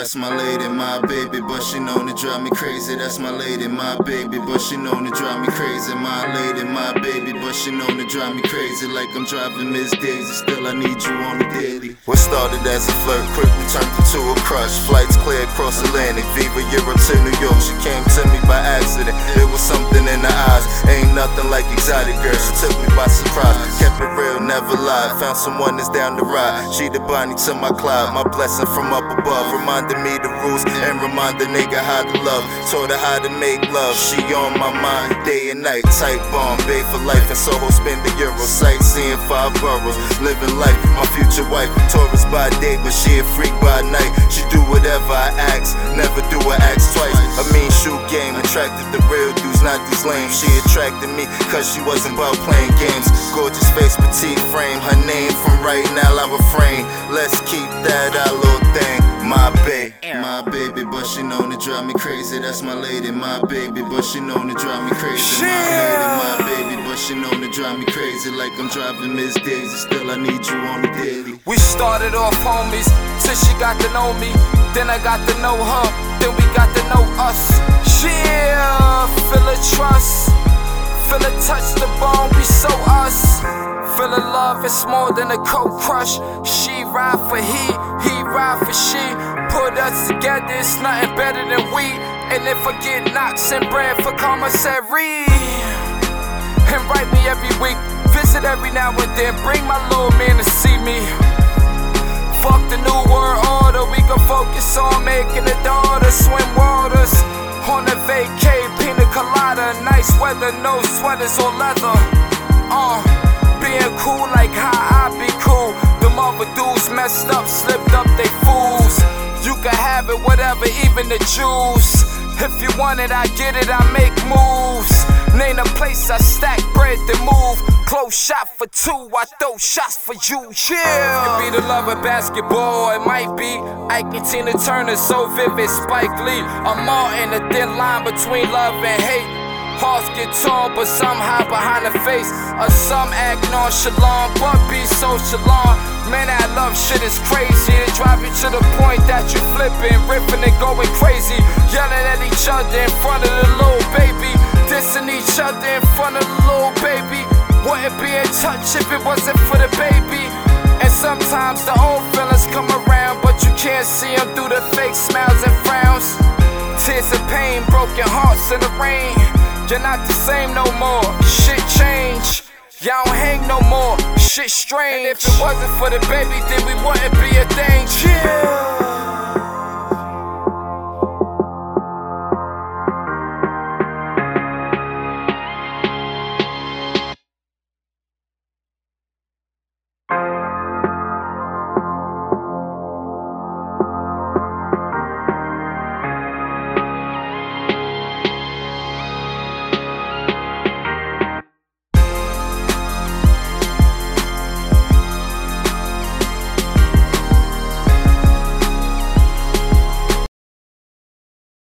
that's my lady, my baby, but she known to drive me crazy. That's my lady, my baby, but she known to drive me crazy. My lady, my baby, but she known to drive me crazy. Like I'm driving Miss Daisy, still I need you on the daily. What started as a flirt quickly turned into a crush. Flights clear across Atlantic, Viva Europe to New York. She came to me by accident. There was something in her eyes, ain't nothing like exotic girl. She took me by surprise, never lied. Found someone that's down the ride. She the Bonnie to my Clyde, my blessing from up above. Reminded me the rules and remind the nigga how to love. Told her how to make love. She on my mind day and night. Tight bomb, babe for life. And Soho spend the euro. Sightseeing five boroughs. Living life, my future wife. Taurus by day, but she a freak by night. She do whatever I ask, never do I ask twice. I mean, shoot game attracted the real not these lames. She attracted me cause she wasn't about playing games. Gorgeous face, petite frame. Her name from right now, I refrain. Let's keep that our little thing. My babe, my baby, but she known to drive me crazy. That's my lady, my baby, but she known to drive me crazy. My lady, my baby, but she known to drive me crazy. Like I'm driving Miss Daisy, still I need you on the daily. We started off homies till she got to know me. Then I got to know her, then we got to know us. Yeah, a feel a touch the bone, we so us. Feel a love, it's more than a cold crush. She ride for he, he ride for she. Put us together, it's nothing better than we. And if I get knocks and bread for commissary, and write me every week, visit every now and then, bring my little man to see me. Fuck the new world order, we can focus on making a daughter swim waters. On a colada, nice weather, no sweaters or leather. Uh, being cool like how I be cool. The mother dudes messed up, slipped up, they fools. You can have it, whatever, even the juice. If you want it, I get it, I make moves. Name a place I stack bread to move. Close shot for two, I throw shots for you. Yeah. Could be the love of basketball, it might be Ike and Tina Turner, so vivid. Spike Lee, I'm all in the thin line between love and hate. Hearts get torn, but some hide behind the face. Or some act nonchalant, but be so chalant. Man, that love shit is crazy. It drive you to the point that you flipping, ripping, and going crazy. Yelling at each other in front of the little baby. Dissing each other in front of the little baby. Wouldn't be in touch if it wasn't for the baby. And sometimes the old feelings come around, but you can't see them through the fake smiles. Tears of pain, broken hearts in the rain. You're not the same no more. Shit change. Y'all don't hang no more. Shit strange. And if it wasn't for the baby, then we wouldn't be a.